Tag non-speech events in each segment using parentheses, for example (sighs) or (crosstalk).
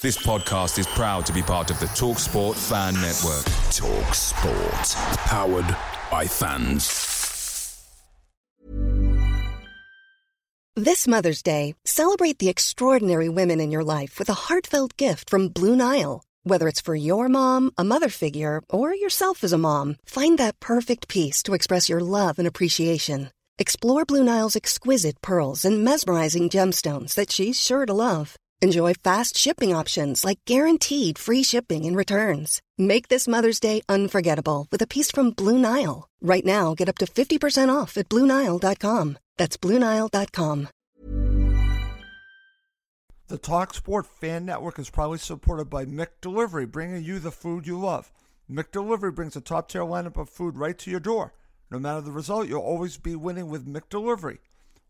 This podcast is proud to be part of the Talk Sport Fan Network. Talk Sport. Powered by fans. This Mother's Day, celebrate the extraordinary women in your life with a heartfelt gift from Blue Nile. Whether it's for your mom, a mother figure, or yourself as a mom, find that perfect piece to express your love and appreciation. Explore Blue Nile's exquisite pearls and mesmerizing gemstones that she's sure to love. Enjoy fast shipping options like guaranteed free shipping and returns. Make this Mother's Day unforgettable with a piece from Blue Nile. Right now, get up to 50% off at BlueNile.com. That's BlueNile.com. The Talk Sport Fan Network is proudly supported by McDelivery, bringing you the food you love. McDelivery brings a top tier lineup of food right to your door. No matter the result, you'll always be winning with McDelivery.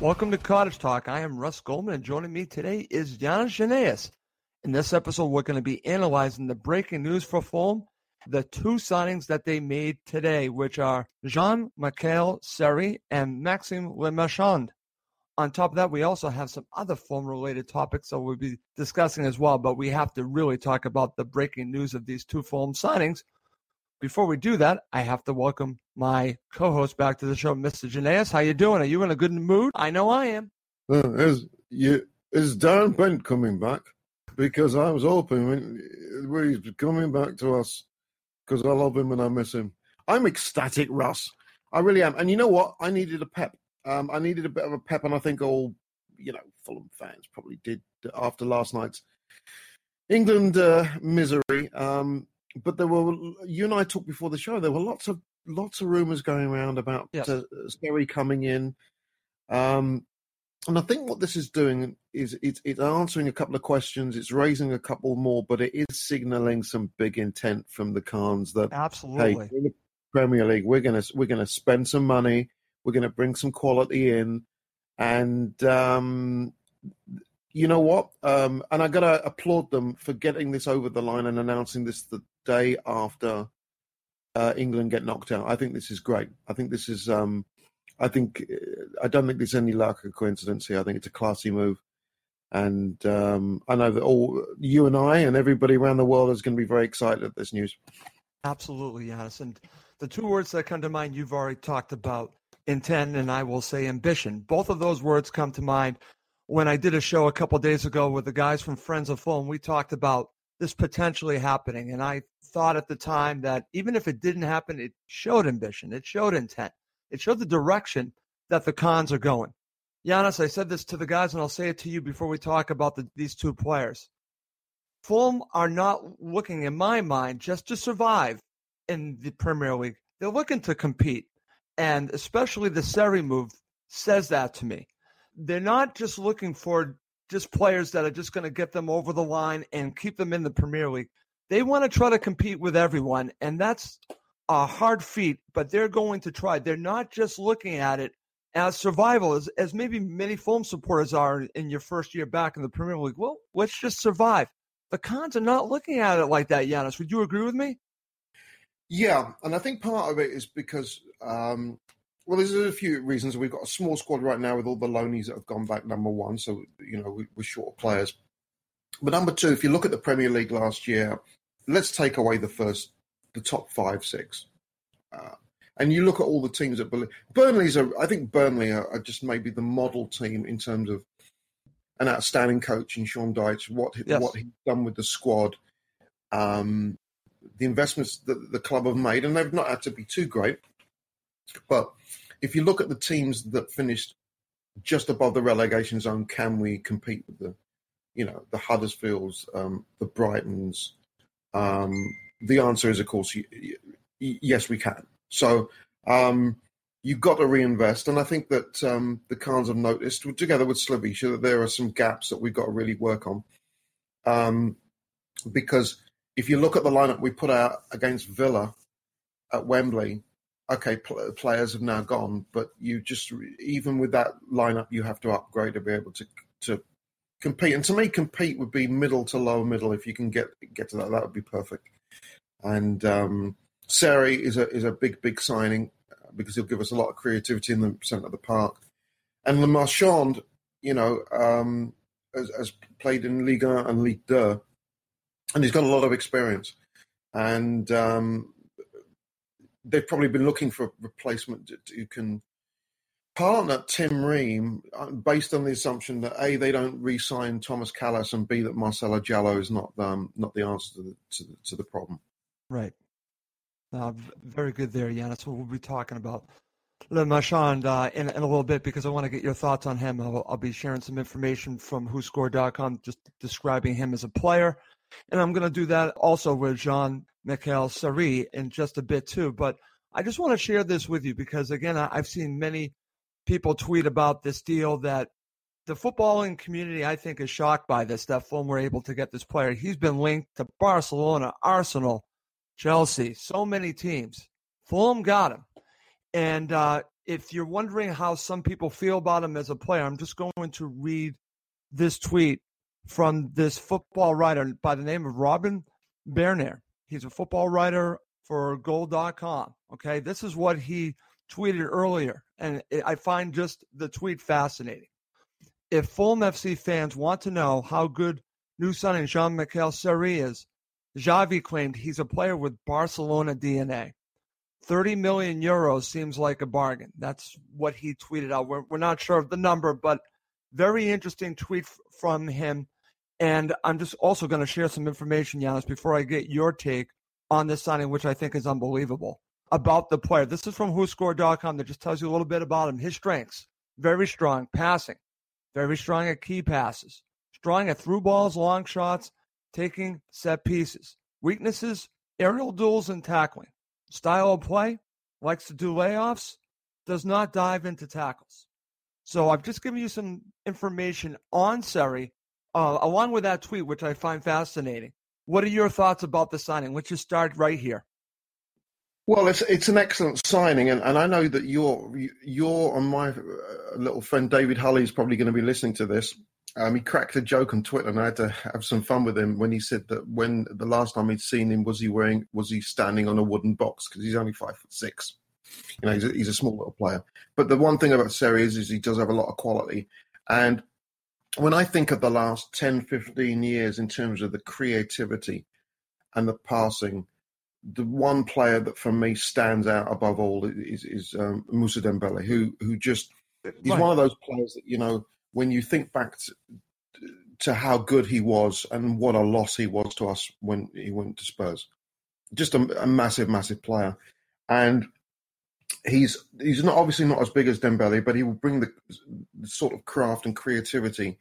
Welcome to Cottage Talk. I am Russ Goldman, and joining me today is Janis Janaeus. In this episode, we're going to be analyzing the breaking news for Fulham, the two signings that they made today, which are Jean-Michel Seri and Maxime Le Marchand. On top of that, we also have some other Fulham-related topics that we'll be discussing as well, but we have to really talk about the breaking news of these two Fulham signings. Before we do that, I have to welcome my co-host back to the show, Mr. Janaeus. How you doing? Are you in a good mood? I know I am. Uh, is you is Darren Bent coming back? Because I was hoping when, he's coming back to us because I love him and I miss him. I'm ecstatic, Russ. I really am. And you know what? I needed a pep. Um, I needed a bit of a pep, and I think all you know Fulham fans probably did after last night's England uh, misery. Um, but there were you and I talked before the show. There were lots of lots of rumors going around about yes. uh, coming in. Um, and I think what this is doing is it's, it's, answering a couple of questions, it's raising a couple more, but it is signaling some big intent from the Khans that absolutely hey, the Premier League, we're gonna we're gonna spend some money, we're gonna bring some quality in, and um, you know what? Um, and I gotta applaud them for getting this over the line and announcing this the day after uh, England get knocked out. I think this is great. I think this is. Um, I think uh, I don't think there's any luck or coincidence here. I think it's a classy move, and um, I know that all you and I and everybody around the world is going to be very excited at this news. Absolutely, yes. And the two words that come to mind you've already talked about intent, and I will say ambition. Both of those words come to mind when I did a show a couple days ago with the guys from Friends of Fulham. We talked about this potentially happening. And I thought at the time that even if it didn't happen, it showed ambition, it showed intent, it showed the direction that the Khans are going. Janis, I said this to the guys, and I'll say it to you before we talk about the, these two players. Fulham are not looking, in my mind, just to survive in the Premier League. They're looking to compete. And especially the Seri move says that to me. They're not just looking for just players that are just going to get them over the line and keep them in the Premier League. They want to try to compete with everyone, and that's a hard feat, but they're going to try. They're not just looking at it as survival, as, as maybe many Fulham supporters are in your first year back in the Premier League. Well, let's just survive. The Khans are not looking at it like that, Janis. Would you agree with me? Yeah, and I think part of it is because um, well, there's a few reasons. We've got a small squad right now with all the loanies that have gone back. Number one, so you know we, are short of players. But number two, if you look at the Premier League last year, let's take away the first, the top five, six, uh, and you look at all the teams that believe Burnley's. A, I think Burnley are, are, just maybe the model team in terms of an outstanding coach in Sean Dyche. What yes. what he's done with the squad, um, the investments that the club have made, and they've not had to be too great, but if you look at the teams that finished just above the relegation zone, can we compete with the, you know, the Huddersfields, um, the Brightons, um, the answer is, of course, yes, we can. So um, you've got to reinvest. And I think that um, the Khans have noticed, together with Slavisa, that there are some gaps that we've got to really work on. Um, because if you look at the lineup we put out against Villa at Wembley, okay, pl- players have now gone, but you just even with that lineup, you have to upgrade to be able to to compete. And to me, compete would be middle to lower middle. If you can get get to that, that would be perfect. And um, Seri is a is a big big signing uh, because he'll give us a lot of creativity in the centre of the park. And Le Marchand, you know, um, has, has, played in Liga and Ligue 2, and he's got a lot of experience. And um, they've probably been looking for a replacement who can partner Tim Ream uh, based on the assumption that a they don't re-sign Thomas Kalas and b that Marcelo Djaló is not um, not the answer to the, to the, to the problem. Right. Uh, very good there, Yanis. We'll be talking about Le Marchand uh, in, in a little bit because I want to get your thoughts on him. I'll, I'll be sharing some information from WhoScored.com just describing him as a player. And I'm going to do that also with Jean Michel Seri in just a bit too. But I just want to share this with you because, again, I've seen many people tweet about this deal that the footballing community, I think, is shocked by this that Fulham were able to get this player. He's been linked to Barcelona, Arsenal, Chelsea, so many teams. Fulham got him. And uh, if you're wondering how some people feel about him as a player, I'm just going to read this tweet from this football writer by the name of Robin Bairner. He's a football writer for goal.com. Okay. This is what he tweeted earlier. And I find just the tweet fascinating. If Fulham FC fans want to know how good new and Jean Michel Seri is, Xavi claimed he's a player with Barcelona DNA. 30 million euros seems like a bargain. That's what he tweeted out. We're, we're not sure of the number, but very interesting tweet f- from him. And I'm just also going to share some information, Yanis, before I get your take on this signing, which I think is unbelievable about the player. This is from WhoScored.com that just tells you a little bit about him. His strengths very strong passing, very strong at key passes, strong at through balls, long shots, taking set pieces. Weaknesses, aerial duels and tackling. Style of play, likes to do layoffs, does not dive into tackles. So I've just given you some information on Seri, uh, along with that tweet, which I find fascinating. What are your thoughts about the signing? Let's just start right here. Well, it's it's an excellent signing, and, and I know that you're you're on my uh, little friend David Hulley is probably going to be listening to this. Um, he cracked a joke on Twitter, and I had to have some fun with him when he said that when the last time he'd seen him was he wearing was he standing on a wooden box because he's only five foot six. You know, he's a, he's a small little player. But the one thing about Seri is, is he does have a lot of quality. And when I think of the last 10, 15 years in terms of the creativity and the passing, the one player that for me stands out above all is, is um, Moussa Dembele, who who just he's right. one of those players that you know when you think back to, to how good he was and what a loss he was to us when he went to Spurs. Just a, a massive, massive player, and he's he's not obviously not as big as Dembele, but he will bring the, the sort of craft and creativity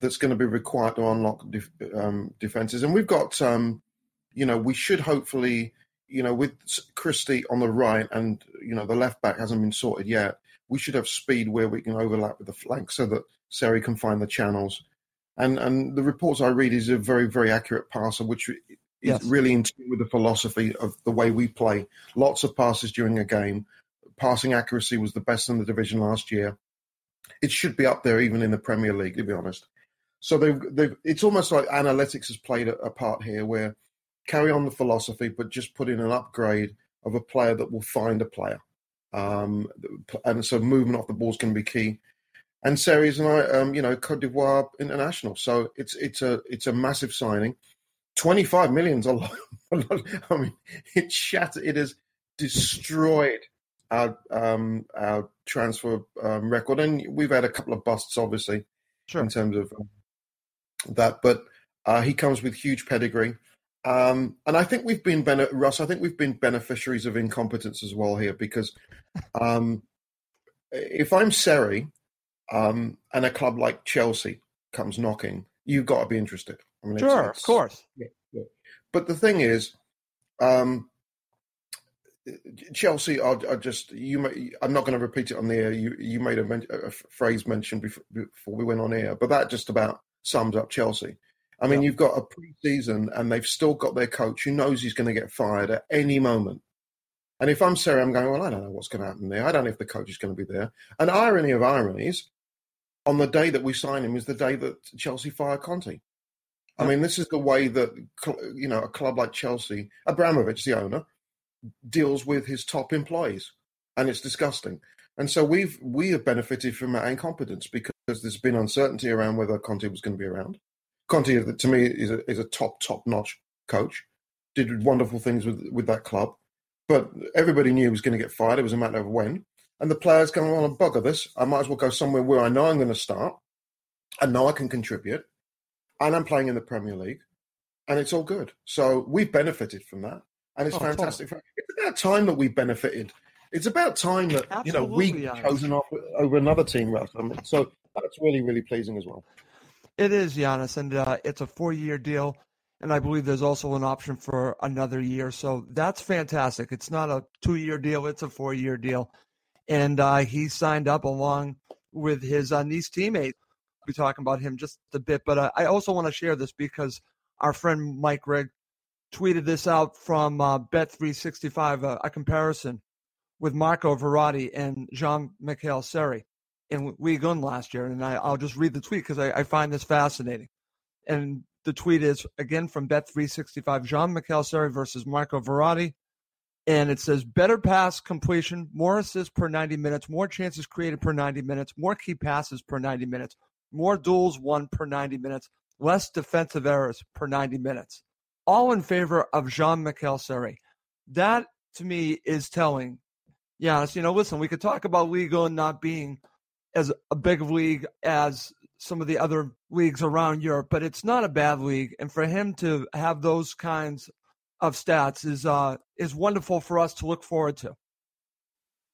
that's going to be required to unlock def, um, defenses. And we've got, um, you know, we should hopefully, you know, with Christie on the right and you know the left back hasn't been sorted yet we should have speed where we can overlap with the flank so that Seri can find the channels. And and the reports I read is a very very accurate passer, which is yes. really in tune with the philosophy of the way we play. Lots of passes during a game. Passing accuracy was the best in the division last year. It should be up there even in the Premier League, to be honest. So they've, they've it's almost like analytics has played a, a part here, where carry on the philosophy, but just put in an upgrade of a player that will find a player. Um, and so movement off the ball is going to be key. And Seri's and I, um, you know, Cote d'Ivoire international. So it's it's a it's a massive signing. Twenty five million's a lot, a lot. I mean, it shattered. It has destroyed our um, our transfer um, record, and we've had a couple of busts, obviously, sure. in terms of um, that. But uh, he comes with huge pedigree. Um, and I think we've been, Russ, I think we've been beneficiaries of incompetence as well here because um, if I'm Seri um, and a club like Chelsea comes knocking, you've got to be interested. I mean, sure, it's, it's, of course. Yeah, yeah. But the thing is, Um, Chelsea are, are, just you. May, I'm not going to repeat it on the air. You you made a, a phrase mentioned before, before, we went on air, but that just about sums up Chelsea. I mean, you've got a pre-season, and they've still got their coach who knows he's going to get fired at any moment. And if I'm Seri, I'm going, well, I don't know what's going to happen there. I don't know if the coach is going to be there. And irony of ironies, on the day that we sign him is the day that Chelsea fire Conte. I mean, this is the way that you know a club like Chelsea, Abramovich, the owner, deals with his top employees, and it's disgusting. And so we've we have benefited from that incompetence because there's been uncertainty around whether Conte was going to be around. Conte, to me, is a is a top top notch coach. Did wonderful things with with that club, but everybody knew he was going to get fired. It was a matter of when. And the players going on a bugger this. I might as well go somewhere where I know I'm going to start, and know I can contribute, and I'm playing in the Premier League, and it's all good. So we've benefited from that and it's oh, fantastic. Totally. It's about time that we benefited. It's about time that Absolutely, you know we chosen off over another team, Russ. I mean, so that's really really pleasing as well. It is, Giannis, and uh, it's a four-year deal, and I believe there's also an option for another year. So that's fantastic. It's not a two-year deal; it's a four-year deal, and uh, he signed up along with his uh, Nice teammate. Be talking about him just a bit, but uh, I also want to share this because our friend Mike Rigg tweeted this out from uh, Bet365, uh, a comparison with Marco Verratti and Jean-Michel Seri in 1 last year. And I, will just read the tweet because I, I, find this fascinating. And the tweet is, again, from Bet365, Jean-Michel Seri versus Marco Verratti. And it says better pass completion, more assists per 90 minutes, more chances created per 90 minutes, more key passes per 90 minutes, more duels won per 90 minutes, less defensive errors per 90 minutes all in favor of Jean-Michel Seri. That to me is telling. Yes, you know, listen, we could talk about Ligue 1 not being as a big of league as some of the other leagues around Europe, but it's not a bad league. And for him to have those kinds of stats is uh, is wonderful for us to look forward to.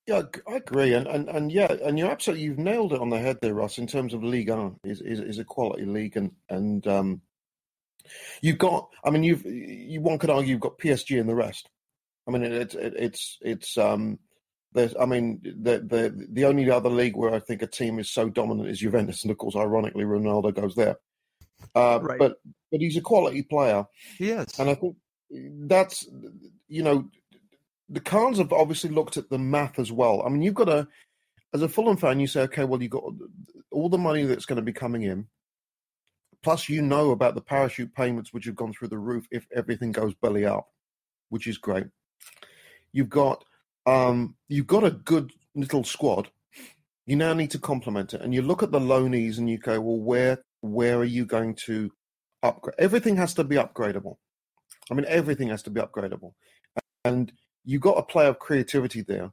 Yeah, I agree, and and, and yeah, and you're absolutely you've nailed it on the head there, Russ. In terms of Ligue 1 is is, is a quality league, and and um, You've got, I mean, you've you one could argue you've got PSG and the rest. I mean, it's it, it's it's um, there's, I mean, the the the only other league where I think a team is so dominant is Juventus, and of course, ironically, Ronaldo goes there. Uh, right. But but he's a quality player. Yes, and I think that's you know the Khans have obviously looked at the math as well. I mean, you've got a as a Fulham fan, you say, okay, well, you've got all the money that's going to be coming in. Plus, you know about the parachute payments which have gone through the roof if everything goes belly up, which is great. You've got um, you've got a good little squad. You now need to complement it, and you look at the loanees and you go, well, where where are you going to upgrade? Everything has to be upgradable. I mean, everything has to be upgradable, and you've got a play of creativity there.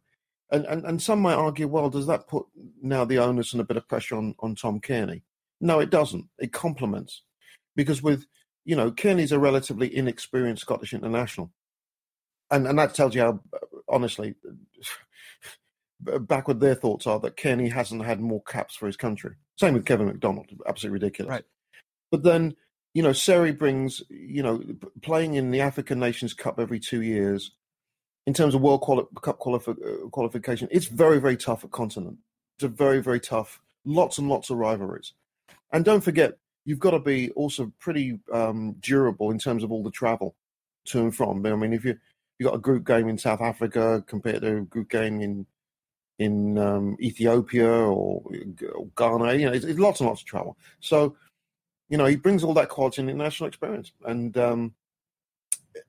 And, and and some might argue, well, does that put now the onus and a bit of pressure on on Tom Cairney? No, it doesn't. It complements because with you know Cairney's a relatively inexperienced Scottish international, and and that tells you how uh, honestly (sighs) backward their thoughts are that Cairney hasn't had more caps for his country. Same with Kevin McDonald, absolutely ridiculous. Right. But then you know Seri brings you know playing in the African Nations Cup every two years. In terms of World quali- Cup uh, qualification, it's very, very tough at continent. It's a very, very tough, lots and lots of rivalries. And don't forget, you've got to be also pretty um, durable in terms of all the travel to and from. I mean, if you you got a group game in South Africa compared to a group game in in um, Ethiopia or, or, Ghana, you know, it's, it's, lots and lots of travel. So, you know, he brings all that quality and international experience. And um,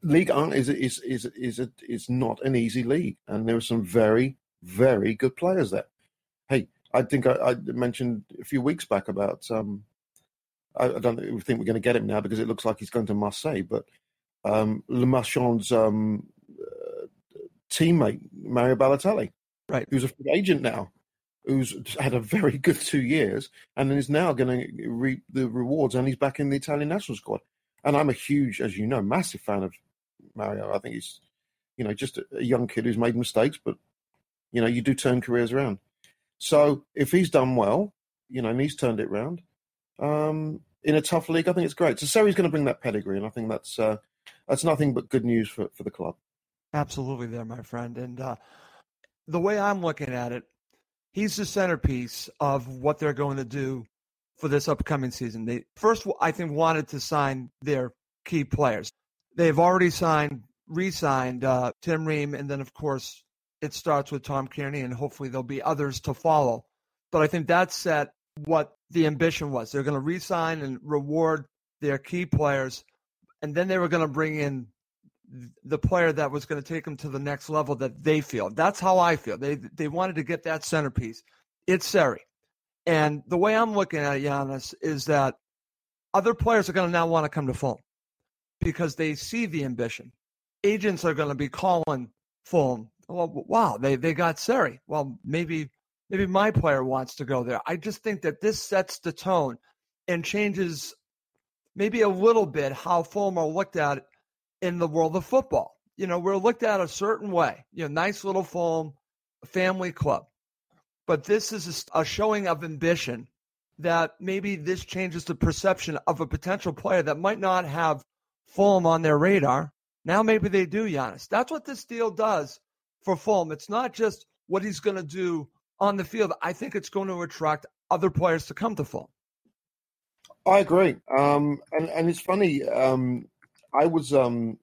League is is is is a, is not an easy league, and there are some very very good players there. Hey, I think I, I, mentioned a few weeks back about. Um, I, I, don't think we're going to get him now because it looks like he's going to Marseille. But um, Le Marchand's um, uh, teammate Mario Balotelli, right, who's a free agent now, who's had a very good two years, and is now going to reap the rewards, and he's back in the Italian national squad. And I'm a huge, as you know, massive fan of Mario. I think he's, you know, just a, a young kid who's made mistakes, but you know, you do turn careers around. So if he's done well, you know, and he's turned it around um, in a tough league, I think it's great. So Seri's going to bring that pedigree, and I think that's uh, that's nothing but good news for, for the club. Absolutely, there, my friend. And uh, the way I'm looking at it, he's the centerpiece of what they're going to do for this upcoming season. They first, I think, wanted to sign their key players. They've already signed, re-signed uh, Tim Ream, and then of course it starts with Tom Cairney, and hopefully there'll be others to follow. But I think that set what the ambition was. They're going to re-sign and reward their key players, and then they were going to bring in the player that was going to take them to the next level that they feel. That's how I feel. They they wanted to get that centerpiece. It's Seri. And the way I'm looking at it, Giannis, is that other players are going to now want to come to Fulham because they see the ambition. Agents are going to be calling Fulham. Well, wow, they they got Seri. Well, maybe maybe my player wants to go there. I just think that this sets the tone and changes maybe a little bit how Fulham are looked at in the world of football. You know, we're looked at a certain way. You know, nice little Fulham family club. But this is a, showing of ambition that maybe this changes the perception of a potential player that might not have Fulham on their radar. Now maybe they do, Giannis. That's what this deal does for Fulham. It's not just what he's going to do on the field. I think it's going to attract other players to come to Fulham. I agree, um, and and it's funny. Um, I was um,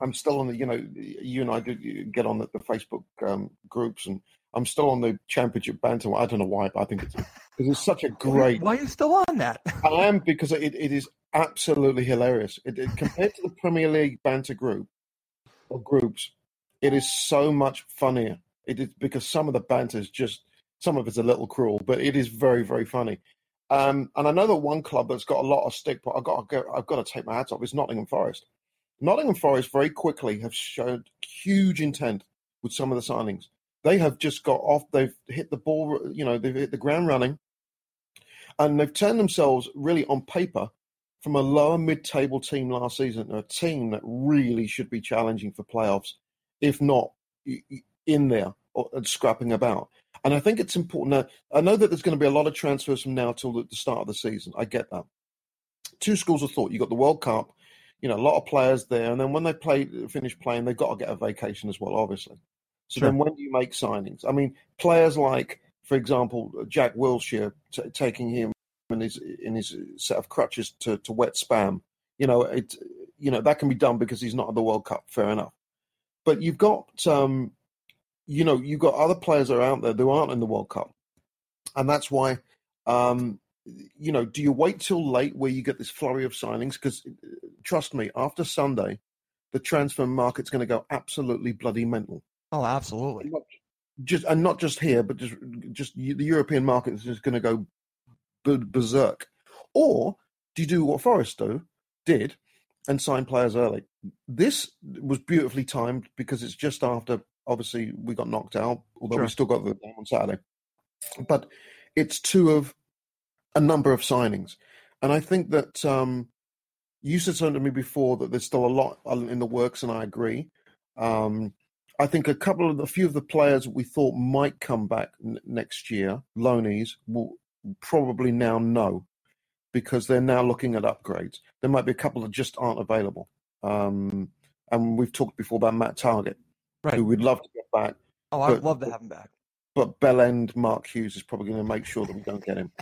I'm still on the you know you and I get on the, the Facebook um, groups and I'm still on the championship banter. I don't know why, but I think it's because it's such a (laughs) great. Why are you still on that? (laughs) I am because it, it is absolutely hilarious. It, it, compared to the Premier League banter group or groups, it is so much funnier. It is because some of the banter is just some of it's a little cruel, but it is very very funny. Um, and I know that one club that's got a lot of stick, but I've got to go, I've got to take my hats off. Is Nottingham Forest. Nottingham Forest very quickly have showed huge intent with some of the signings. They have just got off. They've hit the ball. You know, they've hit the ground running, and they've turned themselves really on paper from a lower mid-table team last season, a team that really should be challenging for playoffs, if not in there or scrapping about. And I think it's important. I know that there's going to be a lot of transfers from now till the start of the season. I get that. Two schools of thought. You've got the World Cup, you know, a lot of players there, and then when they play, finish playing, they've got to get a vacation as well, obviously. So sure. then, when do you make signings? I mean, players like, for example, Jack Wilshere t- taking him in his in his set of crutches to, to wet spam. You know, it you know that can be done because he's not at the World Cup. Fair enough. But you've got um, you know you've got other players that are out there who aren't in the World Cup, and that's why. Um, you know, do you wait till late where you get this flurry of signings? Because trust me, after Sunday, the transfer market's going to go absolutely bloody mental. Oh, absolutely. Just and not just here, but just just the European market is just going to go berserk. Or do you do what Forest do, did and sign players early? This was beautifully timed because it's just after obviously we got knocked out, although sure. we still got the game on Saturday. But it's two of a number of signings, and I think that um, you said something to me before that there's still a lot in the works, and I agree. Um, I think a couple of the few of the players we thought might come back n- next year, loanees, will probably now know because they're now looking at upgrades. There might be a couple that just aren't available. Um, and we've talked before about Matt Targett, right. who we'd love to get back. Oh, I'd love to have him back. But Bell End Mark Hughes is probably going to make sure that we don't get him. (laughs)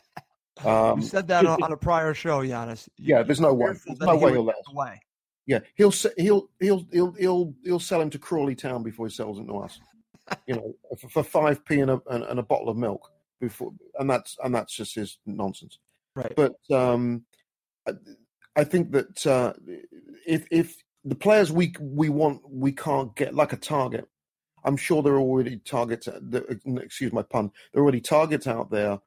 Um, you said that on, on, a prior show, Giannis. Yeah, there's no way. There's no way he'll let us. Away. Yeah, he'll he'll he'll he'll he'll he'll sell him to Crawley Town before he sells him to us. (laughs) you know, for five p and a and, a bottle of milk before, and that's and that's just his nonsense. Right. But um, I, I think that uh, if if the players we we want we can't get like a target, I'm sure there are already targets. That, excuse my pun. There are already targets out there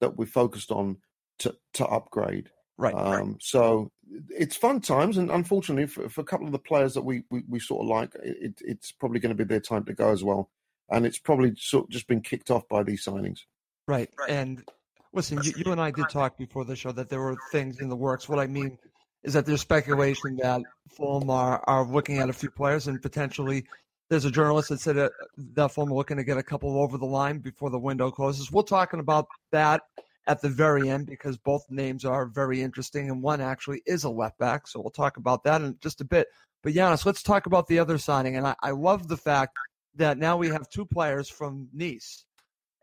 that we're focused on to to upgrade. Right. Um, right. So it's fun times, and unfortunately, for, for, a couple of the players that we we, we sort of like, it, it's probably going to be their time to go as well, and it's probably sort of just been kicked off by these signings. Right, and listen, you, you and I did talk before the show that there were things in the works. What I mean is that there's speculation that Fulham are, are looking at a few players and potentially there's a journalist that said that, that Fulham are looking to get a couple over the line before the window closes. We're talking about that at the very end because both names are very interesting, and one actually is a left back. So we'll talk about that in just a bit. But Giannis, let's talk about the other signing. And I, I love the fact that now we have two players from Nice.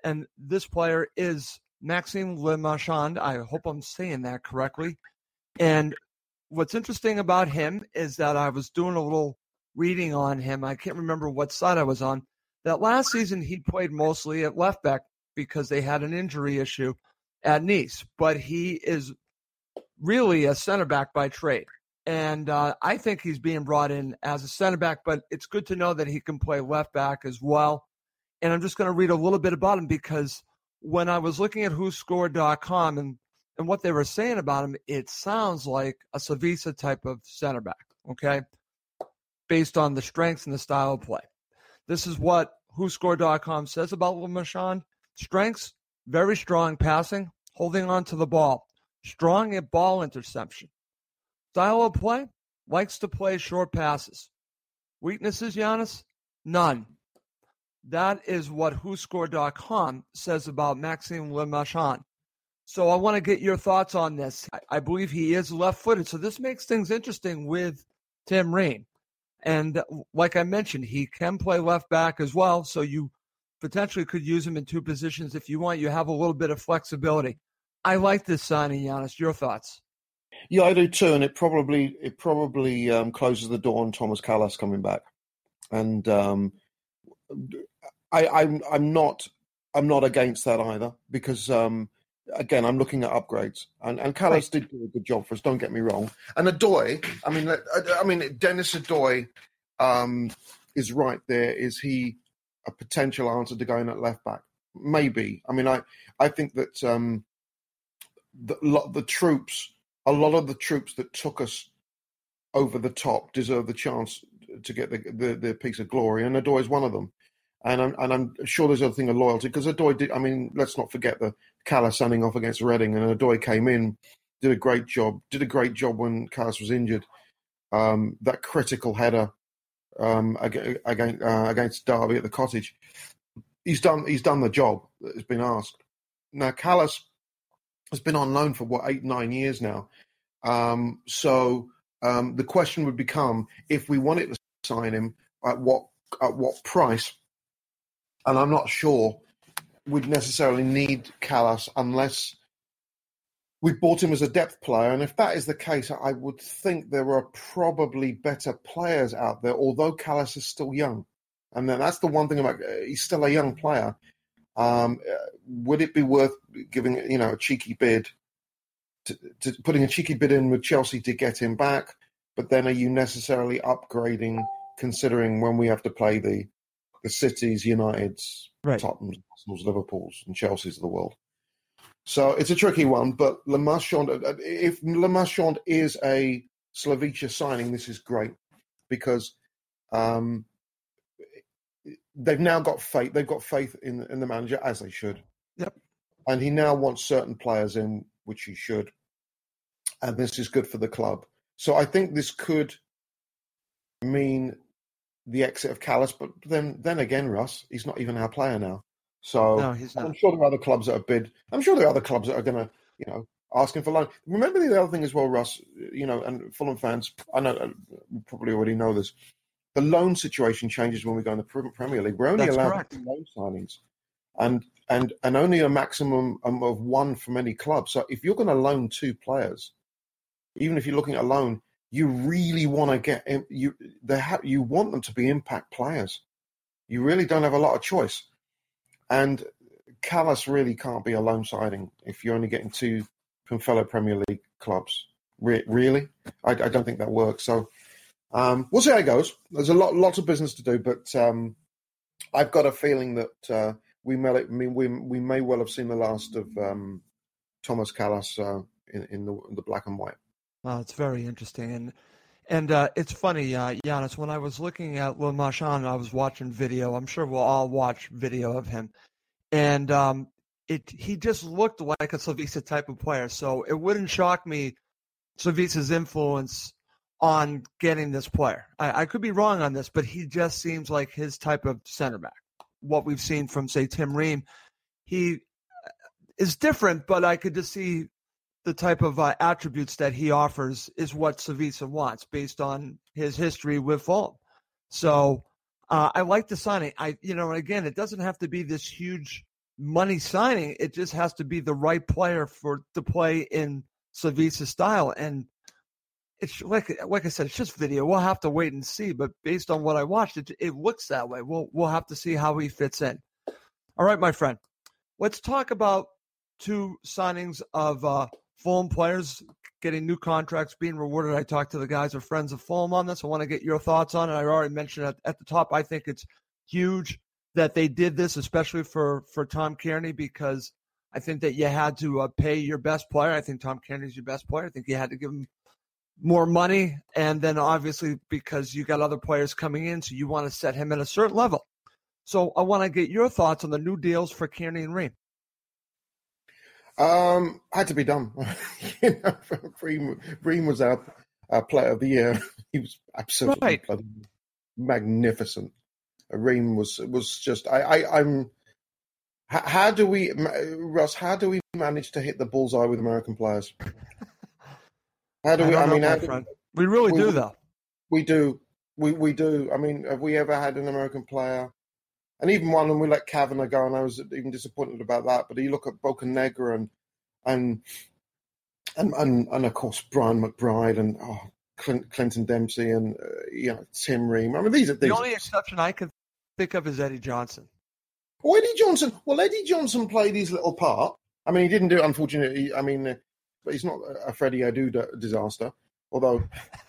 And this player is Maxime Le Marchand. I hope I'm saying that correctly. And what's interesting about him is that I was doing a little reading on him. I can't remember what side I was on. That last season he played mostly at left back because they had an injury issue at Nice, but he is really a center back by trade. And uh, I think he's being brought in as a center back, but it's good to know that he can play left back as well. And I'm just going to read a little bit about him because when I was looking at WhoScored.com and, and what they were saying about him, it sounds like a Slavisa type of center back, okay, based on the strengths and the style of play. This is what WhoScored.com says about Le Strengths, very strong passing, holding on to the ball, strong at ball interception. Style of play, likes to play short passes. Weaknesses, Giannis? None. That is what WhoScored.com says about Maxime Le Marchand. So I want to get your thoughts on this. I, I believe he is left footed. So this makes things interesting with Tim Ream. And like I mentioned, he can play left back as well. So you potentially could use him in two positions if you want. You have a little bit of flexibility. I like this signing, Giannis. Your thoughts? Yeah, I do too, and it probably it probably um, closes the door on Thomas Kalas coming back. And um, I, I'm I'm not I'm not against that either because um, again I'm looking at upgrades and and Kalas right. did do a good job for us. Don't get me wrong. And Odoi, I mean, I, mean Dennis Odoi um, is right there. Is he a potential answer to going at left back? Maybe. I mean, I I think that um, the the troops, a lot of the troops that took us over the top deserve the chance to get the, the, the piece of glory, and Odoi is one of them and I'm and I'm sure there's other thing of loyalty because Odoi did. I mean, let's not forget the Kalas standing off against Reading, and Odoi came in, did a great job, did a great job when Kalas was injured. Um, that critical header um, against uh, against Derby at the Cottage, he's done he's done the job that has been asked. Now Kalas has been on loan for what eight nine years now, um, so um, the question would become if we wanted to sign him at what at what price? And I'm not sure we'd necessarily need Kalas unless we bought him as a depth player. And if that is the case, I would think there are probably better players out there, although Kalas is still young. And then that's the one thing about uh, he's still a young player. Um, uh, would it be worth giving you know a cheeky bid, to, to putting a cheeky bid in with Chelsea to get him back? But then are you necessarily upgrading, considering when we have to play the the cities, United's, right. Tottenham's, Liverpool's, and Chelsea's of the world. So it's a tricky one, but Le Marchand, uh, if Le Marchand is a Slavisa signing, this is great because um, they've now got faith. They've got faith in in the manager as they should. Yep. And he now wants certain players in, which he should. And this is good for the club. So I think this could mean the exit of Kalas, but then then again, Russ, he's not even our player now. So no, I'm sure there are other clubs that have bid. I'm sure there are other clubs that are going to, you know, asking for loan. Remember the other thing as well, Russ. You know, and Fulham fans, I know uh, probably already know this. The loan situation changes when we go in the Premier League. We're only That's allowed loan signings, and and and only a maximum of one from any club. So if you're going to loan two players, even if you're looking at a loan, you really want to get you they have you want them to be impact players. You really don't have a lot of choice, and Kalas really can't be a lone siding if you're only getting two from fellow Premier League clubs. Re- really, I, I, don't think that works. So um, we'll see how it goes. There's a lot, lots of business to do, but um, I've got a feeling that uh, we may, I mean, we we may well have seen the last of um, Thomas Kalas uh, in, in the, in the black and white. Well, it's very interesting, and and uh, it's funny, uh, Giannis. When I was looking at Le Marchand, I was watching video. I'm sure we'll all watch video of him, and um, it he just looked like a Slavisa type of player. So it wouldn't shock me Slavisa's influence on getting this player. I, I could be wrong on this, but he just seems like his type of center back. What we've seen from say Tim Ream, he uh, is different, but I could just see the type of uh, attributes that he offers is what Slavisa wants based on his history with Fulham. So uh, I like the signing. I, you know, again, it doesn't have to be this huge money signing. It just has to be the right player for to play in Slavisa style. And it's like like I said, it's just video. We'll have to wait and see. But based on what I watched, it it looks that way. We'll we'll have to see how he fits in. All right, my friend. Let's talk about two signings of uh, Fulham players getting new contracts, being rewarded. I talked to the guys or friends of Fulham on this. I want to get your thoughts on it. I already mentioned at, at the top. I think it's huge that they did this, especially for for Tom Cairney, because I think that you had to uh, pay your best player. I think Tom Cairney's your best player. I think you had to give him more money, and then obviously because you got other players coming in, so you want to set him at a certain level. So I want to get your thoughts on the new deals for Cairney and Ream. Um, had to be done. (laughs) you know, Ream, Ream was our, our player of the year. (laughs) he was absolutely right. magnificent. Ream was was just I, I I'm. How, do we, Russ? How do we manage to hit the bullseye with American players? How do we? I, I mean, do, we really we, do though. We do. We we do. I mean, have we ever had an American player? And even one, and we let Kavanagh go, and I was even disappointed about that. But you look at Bocanegra and and and and, and of course Brian McBride and oh, Clint, Clinton Dempsey and uh, you know Tim Ream. I mean, these are these the only exception I can think of is Eddie Johnson. Oh, Eddie Johnson. Well, Eddie Johnson played his little part. I mean, he didn't do it, unfortunately. I mean, uh, but he's not a Freddie Adu disaster. Although,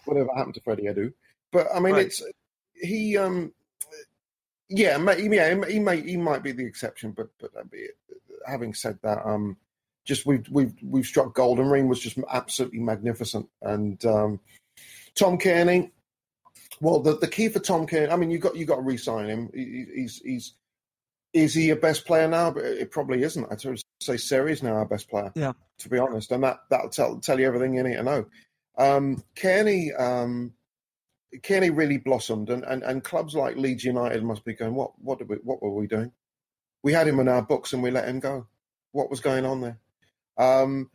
whatever happened to Freddie Adu? But I mean, right. it's he. um yeah, yeah, he may he might be the exception, but but having said that, um, just we've we've we've struck gold, and Ream was just absolutely magnificent. And um, Tom Cairney, well, the, the key for Tom Cairney, I mean, you got you got to re-sign him. He, he's he's is he a best player now? But it probably isn't. I'd say Seri's now our best player. Yeah. To be honest, and that that'll tell tell you everything you need to know. Um, Cairney, um, Cairney really blossomed, and, and, and clubs like Leeds United must be going, what what we, what were we doing? We had him in our books and we let him go. What was going on there? Um,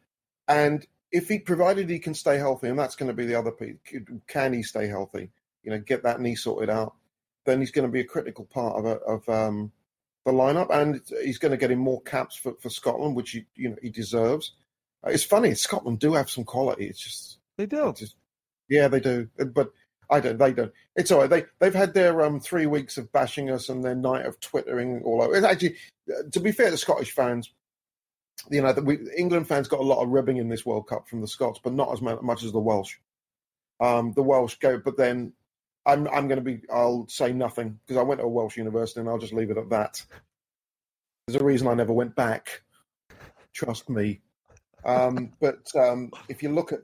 and if he provided he can stay healthy, and that's going to be the other piece, can he stay healthy? You know, get that knee sorted out. Then he's going to be a critical part of a, of um, the lineup, and he's going to get him more caps for, for Scotland, which he you know he deserves. It's funny, Scotland do have some quality. It's just they do. Just, yeah, they do. But I don't. They don't. It's all right. They they've had their um three weeks of bashing us and their night of twittering all over. It's actually, uh, to be fair to Scottish fans, you know, we, England fans got a lot of ribbing in this World Cup from the Scots, but not as much as the Welsh. Um, the Welsh go, but then I'm I'm going to be. I'll say nothing because I went to a Welsh university, and I'll just leave it at that. There's a reason I never went back. Trust me. Um, but um, if you look at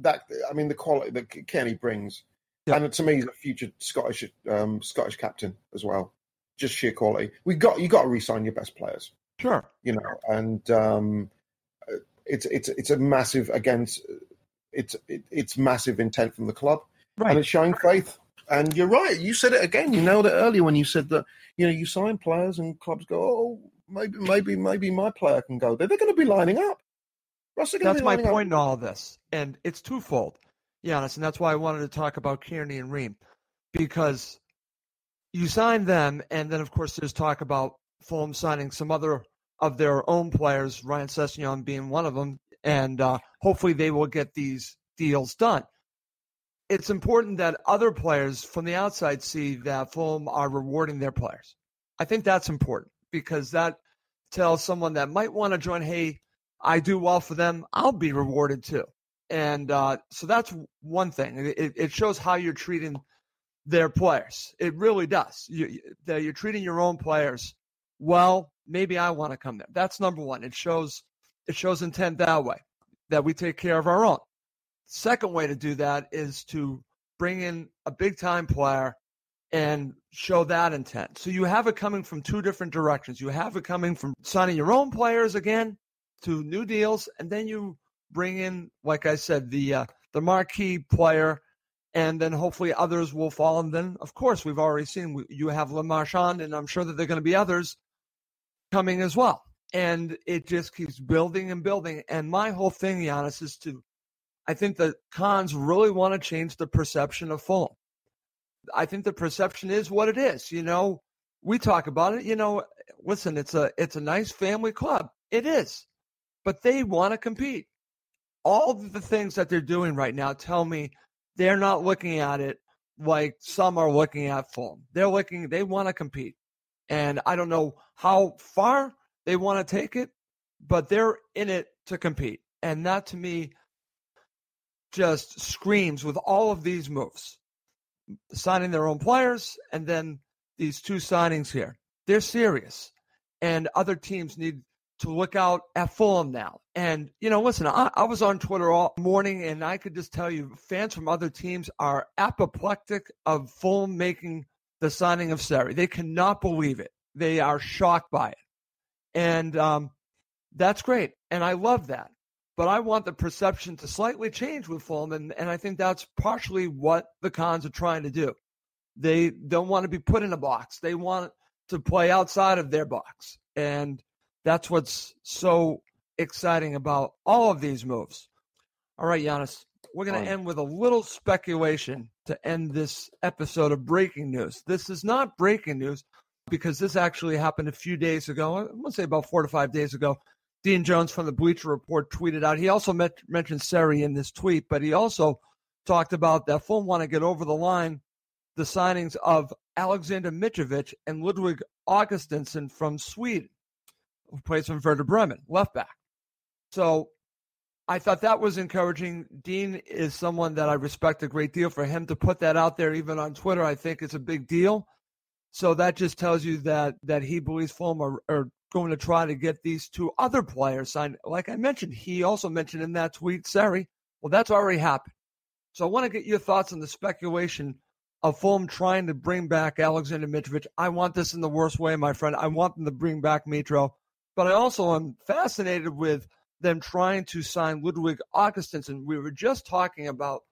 that, I mean, the quality that Kenny brings, yeah. and to me, he's a future Scottish um, Scottish captain as well. Just sheer quality. We got you got to re-sign your best players. Sure. You know, and um, it's it's it's a massive against it's it, it's massive intent from the club, right. and it's showing faith. And you're right. You said it again. You nailed it earlier when you said that you know you sign players and clubs go, oh, maybe maybe maybe my player can go there. They're going to be lining up. That's my point up. in all of this, and it's twofold, Giannis, and that's why I wanted to talk about Cairney and Ream, because you signed them, and then of course there's talk about Fulham signing some other of their own players, Ryan Sessegnon being one of them, and uh, hopefully they will get these deals done. It's important that other players from the outside see that Fulham are rewarding their players. I think that's important because that tells someone that might want to join, hey, I do well for them, I'll be rewarded too. And uh, so that's one thing. It, it, shows how you're treating their players. It really does. You, you're treating your own players well, maybe I want to come there. That's number one. It shows it shows intent that way that we take care of our own. Second way to do that is to bring in a big time player and show that intent. So you have it coming from two different directions. You have it coming from signing your own players again to new deals, and then you bring in, like I said, the uh, the marquee player, and then hopefully others will follow. And then, of course, we've already seen you have Le Marchand, and I'm sure that there are going to be others coming as well. and it just keeps building and building. And my whole thing, Giannis, is to, I think the Khans really want to change the perception of Fulham. I think the perception is what it is. You know, we talk about it. You know, listen, it's a it's a nice family club. It is, but they want to compete. All the things that they're doing right now tell me they're not looking at it like some are looking at Fulham. They're looking. They want to compete, and I don't know how far they want to take it, but they're in it to compete. And that to me just screams with all of these moves signing their own players and then these two signings here. They're serious. And other teams need to look out at Fulham now. And, you know, listen, I, I, was on Twitter all morning and I could just tell you fans from other teams are apoplectic of Fulham making the signing of Seri. They cannot believe it. They are shocked by it. And um, that's great. And I love that. But I want the perception to slightly change with Fulham. And, and I think that's partially what the Khans are trying to do. They don't want to be put in a box, they want to play outside of their box. And that's what's so exciting about all of these moves. All right, Giannis, we're going to end with a little speculation to end this episode of breaking news. This is not breaking news because this actually happened a few days ago. I'm going to say about four to five days ago. Dean Jones from the Bleacher Report tweeted out. He also met, mentioned Seri in this tweet, but he also talked about that Fulham want to get over the line the signings of Alexander Mitrovic and Ludwig Augustinsson from Sweden, who plays for Werder Bremen, left back. So I thought that was encouraging. Dean is someone that I respect a great deal. For him to put that out there, even on Twitter, I think it's a big deal. So that just tells you that that he believes Fulham are, are going to try to get these two other players signed. Like I mentioned, he also mentioned in that tweet, Seri. Well, that's already happened. So I want to get your thoughts on the speculation of Fulham trying to bring back Alexander Mitrovic. I want this in the worst way, my friend. I want them to bring back Mitro. But I also am fascinated with them trying to sign Ludwig Augustinsson. We were just talking about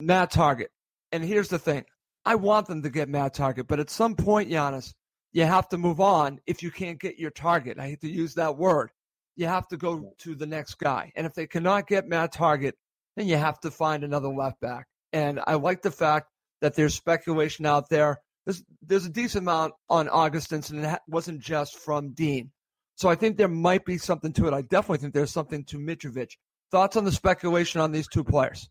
Matt Targett. And here's the thing I want them to get Matt Targett, but at some point, Giannis, you have to move on if you can't get your target. I hate to use that word. You have to go to the next guy. And if they cannot get Matt Targett, then you have to find another left back. And I like the fact that there's speculation out there. There's, there's a decent amount on Augustinsson, and it wasn't just from Dean. So I think there might be something to it. I definitely think there's something to Mitrovic. Thoughts on the speculation on these two players?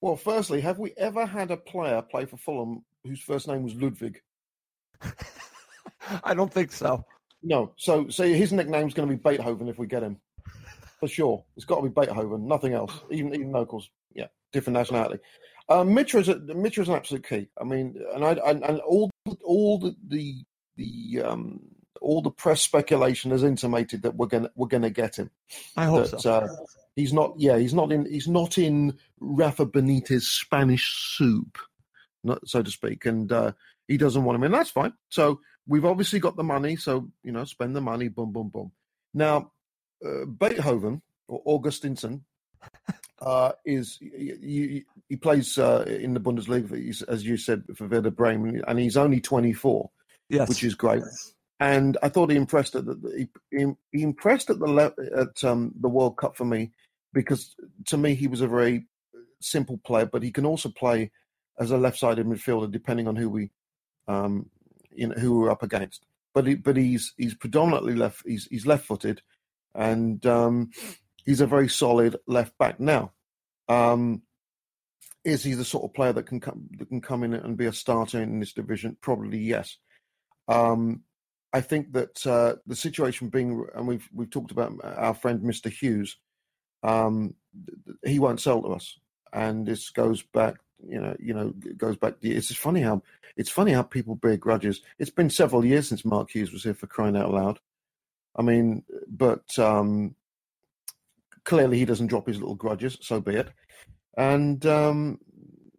Well, firstly, have we ever had a player play for Fulham whose first name was Ludwig? (laughs) I don't think so. No. So, so his nickname's going to be Beethoven if we get him, for sure. It's got to be Beethoven, nothing else. Even even locals, yeah, different nationality. Um, Mitro's a, Mitro's an absolute key. I mean, and I and, and all all the the, the um, all the press speculation has intimated that we're gonna we're gonna get him. I hope that, so. Uh, He's not. Yeah, he's not in. He's not in Rafa Benitez Spanish soup, not so to speak. And uh, he doesn't want him and That's fine. So we've obviously got the money. So you know, spend the money. Boom, boom, boom. Now, uh, Beethoven or Augustinsson (laughs) uh, is he, he plays uh, in the Bundesliga, as you said, for Werder Bremen, and he's only 24, yes. which is great. And I thought he impressed at the he, he impressed at the at um, the World Cup for me because to me he was a very simple player, but he can also play as a left-sided midfielder depending on who we um, you know who we're up against. But he, but he's he's predominantly left he's he's left-footed, and um, he's a very solid left back. Now, um, is he the sort of player that can come that can come in and be a starter in this division? Probably yes. Um, I think that uh, the situation being, and we've we've talked about our friend Mr. Hughes, um, he won't sell to us, and this goes back, you know, you know, goes back. It's funny how it's funny how people bear grudges. It's been several years since Mark Hughes was here for crying out loud. I mean, but um, clearly he doesn't drop his little grudges. So be it. And um,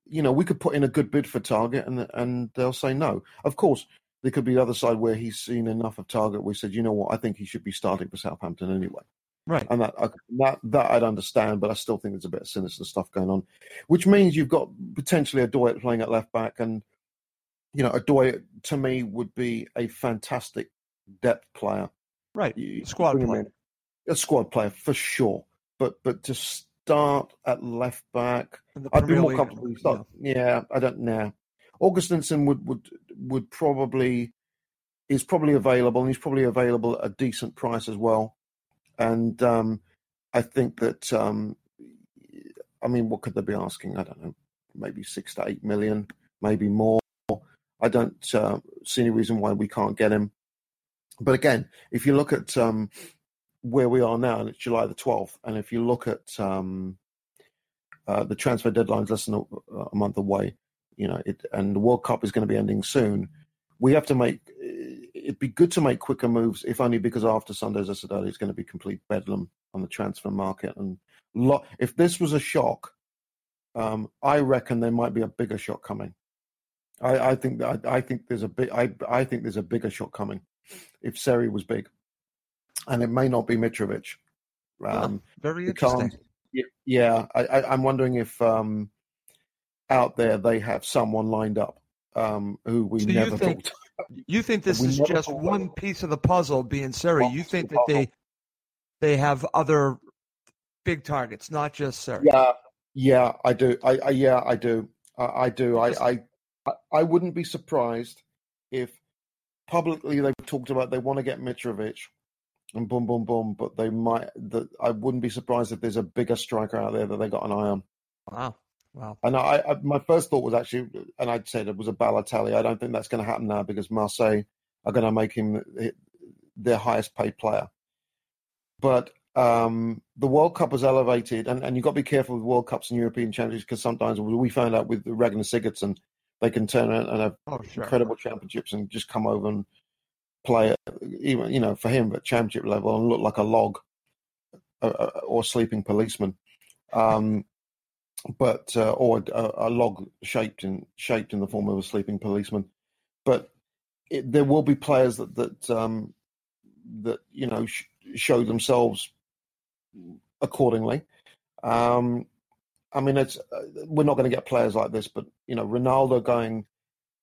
you know, we could put in a good bid for Targett, and and they'll say no. Of course, there could be the other side where he's seen enough of Targett. We said, you know what, I think he should be starting for Southampton anyway. Right. And that, that that I'd understand, but I still think there's a bit of sinister stuff going on, which means you've got potentially Odoi playing at left back, and you know Odoi to me would be a fantastic depth player Right, You- squad player. A squad player for sure, but but to start at left back, I'd be more League, comfortable. yeah. Start, yeah, I don't know. Augustinsson would would would probably is probably available, and he's probably available at a decent price as well. And um, I think that um, I mean, what could they be asking? I don't know, maybe six to eight million, maybe more. I don't uh, see any reason why we can't get him. But again, if you look at um, where we are now, and it's July the twelfth, and if you look at um, uh, the transfer deadline's less than a, a month away, you know, it, and the World Cup is going to be ending soon. We have to make. It'd be good to make quicker moves, if only because after Sundays as Saturday, it's going to be complete bedlam on the transfer market. And lo- if this was a shock, um, I reckon there might be a bigger shock coming. I, I think that I, I think there's a big. I, I think there's a bigger shock coming. If Seri was big, and it may not be Mitrovic. Um, Very interesting. Y- Yeah, I, I, I'm wondering if um, out there they have someone lined up um, who we So you never think- thought. You think this is just one about piece of the puzzle being Seri. One You think the that they they have other big targets, not just Seri. Yeah, yeah, I do. I, I yeah, I do. I, I do. I, I I I wouldn't be surprised if publicly they've talked about they want to get Mitrovic and boom, boom, boom, but they might. That I wouldn't be surprised if there's a bigger striker out there that they got an eye on. Wow. Wow. And I, I my first thought was actually, and I'd said it was a Balotelli. I don't think that's going to happen now because Marseille are going to make him their highest paid player. But um, the World Cup was elevated, and, and you've got to be careful with World Cups and European Championships because sometimes we found out with the Ragnar Sigurdsson, they can turn around and have Oh, sure. incredible championships and just come over and play, even you know, for him at championship level and look like a log uh, uh, or sleeping policeman. Um, but uh, or a, a log shaped in shaped in the form of a sleeping policeman. But it, there will be players that that um, that you know sh- show themselves accordingly. Um, I mean, it's uh, we're not going to get players like this, but you know, Ronaldo going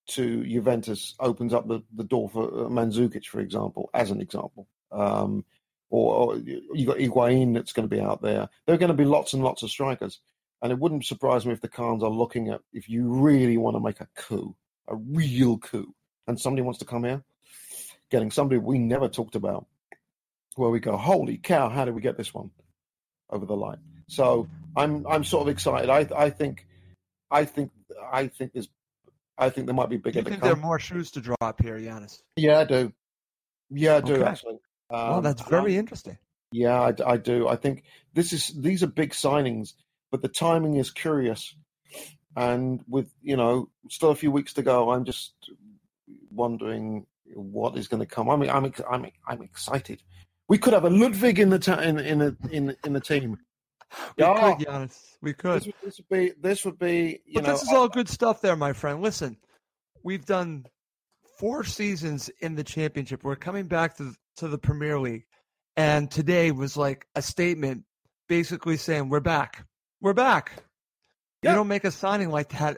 to Juventus opens up the, the door for uh, Mandzukic, for example, as an example. Um, or, or you got Higuain that's going to be out there. There are going to be lots and lots of strikers. And it wouldn't surprise me if the Khans are looking at if you really want to make a coup, a real coup, and somebody wants to come here, getting somebody we never talked about, where we go, holy cow, how did we get this one over the line? So I'm I'm sort of excited. I I think I think I think there's I think there might be bigger you think there are more shoes to drop here, Giannis? Yeah, I do. Yeah, I do Okay. actually. well, Um, that's very I'm- interesting. yeah, I, I do. I think this is these are big signings, but the timing is curious. And with you know still a few weeks to go, I'm just wondering what is going to come. I mean, I'm ex- I'm I'm excited. We could have a Ludwig in the ta- in in a, in in the team. We Yeah. could, Giannis. We This could. would, this would be this would be you But know this is all good stuff there, my friend. Listen, we've done four seasons in the championship. We're coming back to to the Premier League. And today was like a statement basically saying we're back. We're back. Yeah. You don't make a signing like that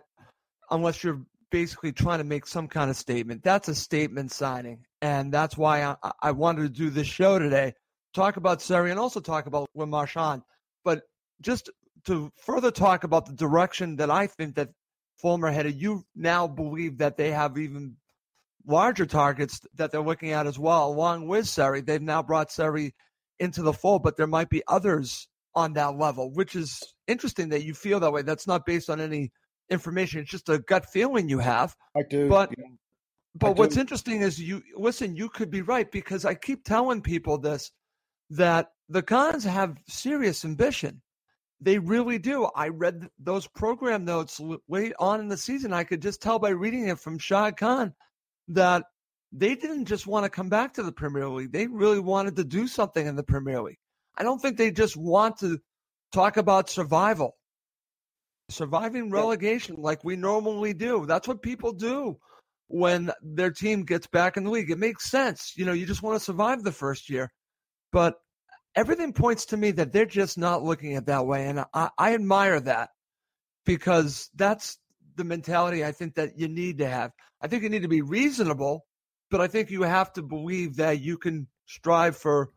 unless you're basically trying to make some kind of statement. That's a statement signing. And that's why I, I wanted to do this show today. Talk about Seri and also talk about Le Marchand. But just to further talk about the direction that I think that Fulham headed, you now believe that they have even larger targets that they're looking at as well, along with Seri. They've now brought Seri into the fold, but there might be others on that level, which is interesting that you feel that way. That's not based on any information. It's just a gut feeling you have. I do. but- yeah. But do. what's interesting is you listen, you could be right because I keep telling people this that the Khans have serious ambition. They really do. I read those program notes late on in the season. I could just tell by reading it from Shad Khan that they didn't just want to come back to the Premier League. They really wanted to do something in the Premier League. I don't think they just want to talk about survival, surviving relegation like we normally do. That's what people do when their team gets back in the league. It makes sense. You know, you just want to survive the first year. But everything points to me that they're just not looking at that way. And I, I admire that because that's the mentality I think that you need to have. I think you need to be reasonable, but I think you have to believe that you can strive for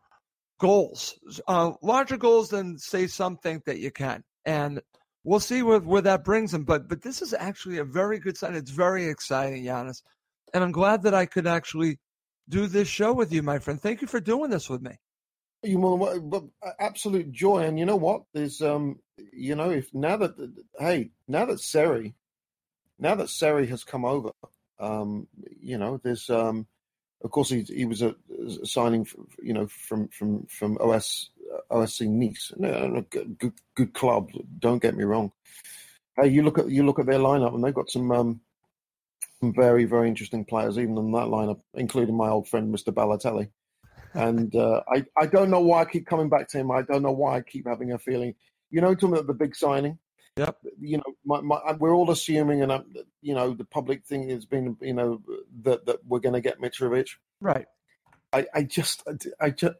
goals, uh, larger goals than say some think that you can. And we'll see where, where that brings them. But but this is actually a very good sign. It's very exciting, Giannis. And I'm glad that I could actually do this show with you, my friend. Thank you for doing this with me. You more absolute joy, and you know what? There's um, you know, if now that hey, now that Seri, now that Seri has come over, um, you know, there's um, of course he he was a, a signing, you know, from from from OS OSC Nice, no, good good club. Don't get me wrong. Hey, you look at you look at their lineup, and they've got some um, some very very interesting players, even in that lineup, including my old friend Mr. Balotelli. And uh, I I don't know why I keep coming back to him. I don't know why I keep having a feeling. You know, talking about the big signing. Yep. You know, my, my, we're all assuming, and I'm, you know, the public thing has been, you know, that that we're going to get Mitrovic. Right. I, I just, I just,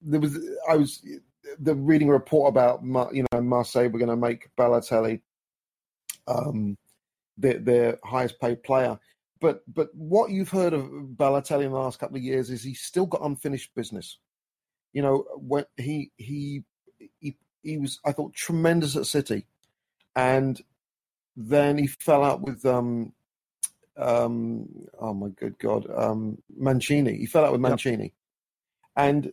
there was, I was, the reading a report about, you know, Marseille. We're going to make Balotelli, um, their, their highest paid player. But but what you've heard of Balotelli in the last couple of years is he's still got unfinished business. You know, when he he he was I thought tremendous at City, and then he fell out with um um oh my good god um Mancini. He fell out with Mancini, yep. and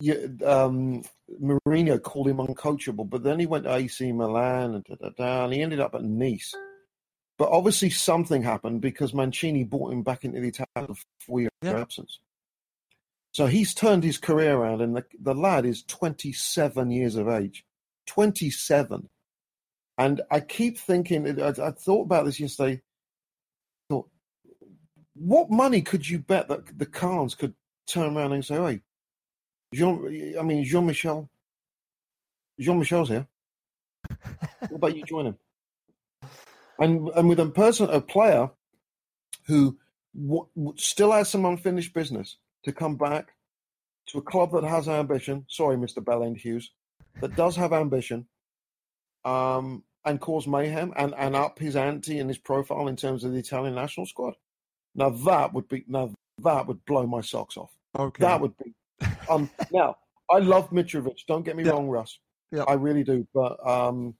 you, um, Mourinho called him uncoachable, but then he went to AC Milan and da, da, da, and he ended up at Nice. But obviously something happened because Mancini brought him back into the Italian four year absence. So he's turned his career around, and the, the lad is 27 years of age. 27. And I keep thinking, I, I thought about this yesterday. Thought, what money could you bet that the Khans could turn around and say, hey, Jean, I mean, Jean Michel, Jean Michel's here. what about you join him? And and with a person, a player who w- still has some unfinished business to come back to a club that has ambition. Sorry, Mister Bellend Hughes, that does have ambition, um, and cause mayhem and and up his ante and his profile in terms of the Italian national squad. Now that would be now that would blow my socks off. Okay, that would be um, now, I love Mitrovic. Don't get me yeah. wrong, Russ. Yeah. I really do. But um,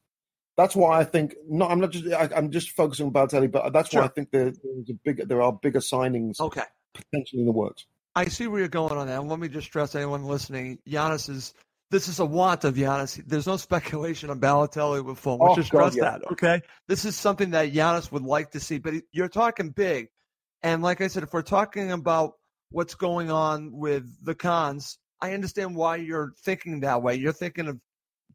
that's why I think no, I'm not just. I, am just focusing on Balotelli, but that's sure. why I think there, there's a big. There are bigger signings. Okay. Potentially in the works. I see where you're going on that. And let me just stress anyone listening: Giannis is. This is a want of Giannis. There's no (laughs) speculation on Balotelli with Fulham. Let's oh, just stress yeah. that. Okay. This is something that Giannis would like to see. But you're talking big, and like I said, if we're talking about what's going on with the Khans, I understand why you're thinking that way. You're thinking of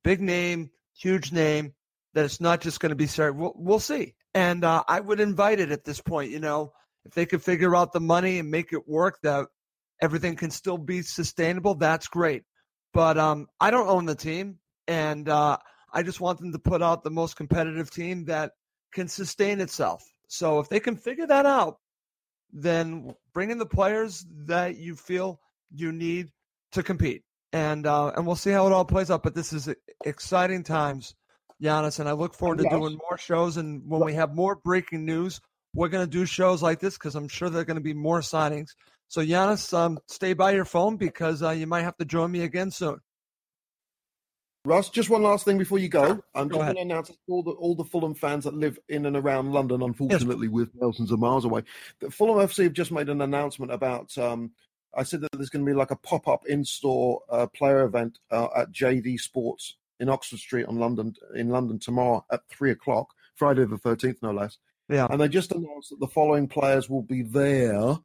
big name, huge name, that it's not just going to be Seri. We'll, we'll see. And uh, I would invite it at this point. You know, if they could figure out the money and make it work, that everything can still be sustainable, that's great. But um, I don't own the team, and uh, I just want them to put out the most competitive team that can sustain itself. So if they can figure that out, then bring in the players that you feel you need to compete. And uh, and we'll see how it all plays out. But this is exciting times, Giannis, and I look forward to yes. doing more shows. And when we have more breaking news, we're going to do shows like this because I'm sure there are going to be more signings. So Giannis, um, stay by your phone because uh, you might have to join me again soon. Russ, just one last thing before you go. I'm go just going to announce all the all the Fulham fans that live in and around London, unfortunately, yes. with thousands of miles away. The Fulham FC have just made an announcement about. Um, I said that there's going to be like a pop up in store uh, player event uh, at JD Sports in Oxford Street on London in London tomorrow at three o'clock, Friday the thirteenth, no less. Yeah, and they just announced that the following players will be there.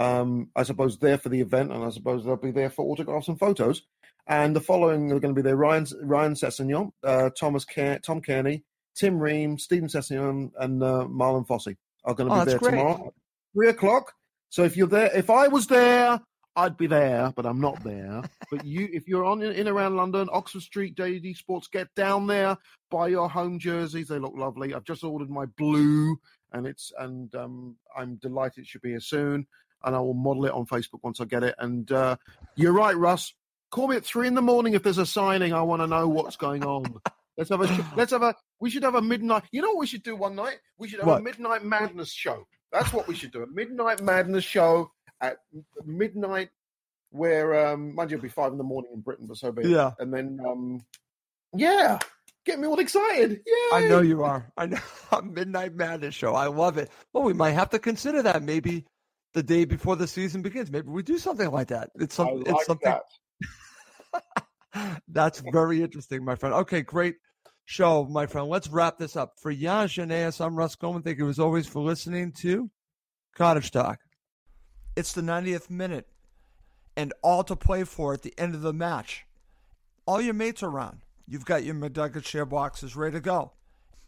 Um, I suppose there for the event, and I suppose they'll be there for autographs and photos. And the following are going to be there Ryan, Ryan Sessegnon, uh, Thomas Tom Cairney, Tim Ream, Stephen Sessegnon, and uh, Marlon Fossey are going to oh, be there great. tomorrow. Three o'clock. So if you're there, if I was there, I'd be there, but I'm not there. (laughs) but you, if you're on in, in around London, Oxford Street, JD Sports, get down there, buy your home jerseys. They look lovely. I've just ordered my blue, and it's and um, I'm delighted it should be here soon. And I will model it on Facebook once I get it. And uh, you're right, Russ. Call me at three in the morning if there's a signing. I want to know what's going on. Let's have a. Let's have a. We should have a midnight. You know what we should do one night? We should have what? a midnight madness show. That's what we should do. A midnight madness show, at midnight, where um, mind you, it'll be five in the morning in Britain, but so be it. Yeah. And then, um, yeah, get me all excited. Yeah, I know you are. I know. (laughs) Midnight Madness show. I love it. Well, we might have to consider that maybe the day before the season begins. Maybe we do something like that. It's some, like it's something that. (laughs) that's very interesting, my friend. Okay, great show, my friend. Let's wrap this up. For Jan Giannis, I'm Russ Goldman. Thank you as always for listening to Cottage Talk. It's the 90th minute and all to play for at the end of the match. All your mates are around. You've got your McNugget share boxes ready to go.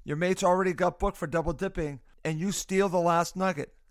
Your mates already got booked for double dipping, and you steal the last nugget,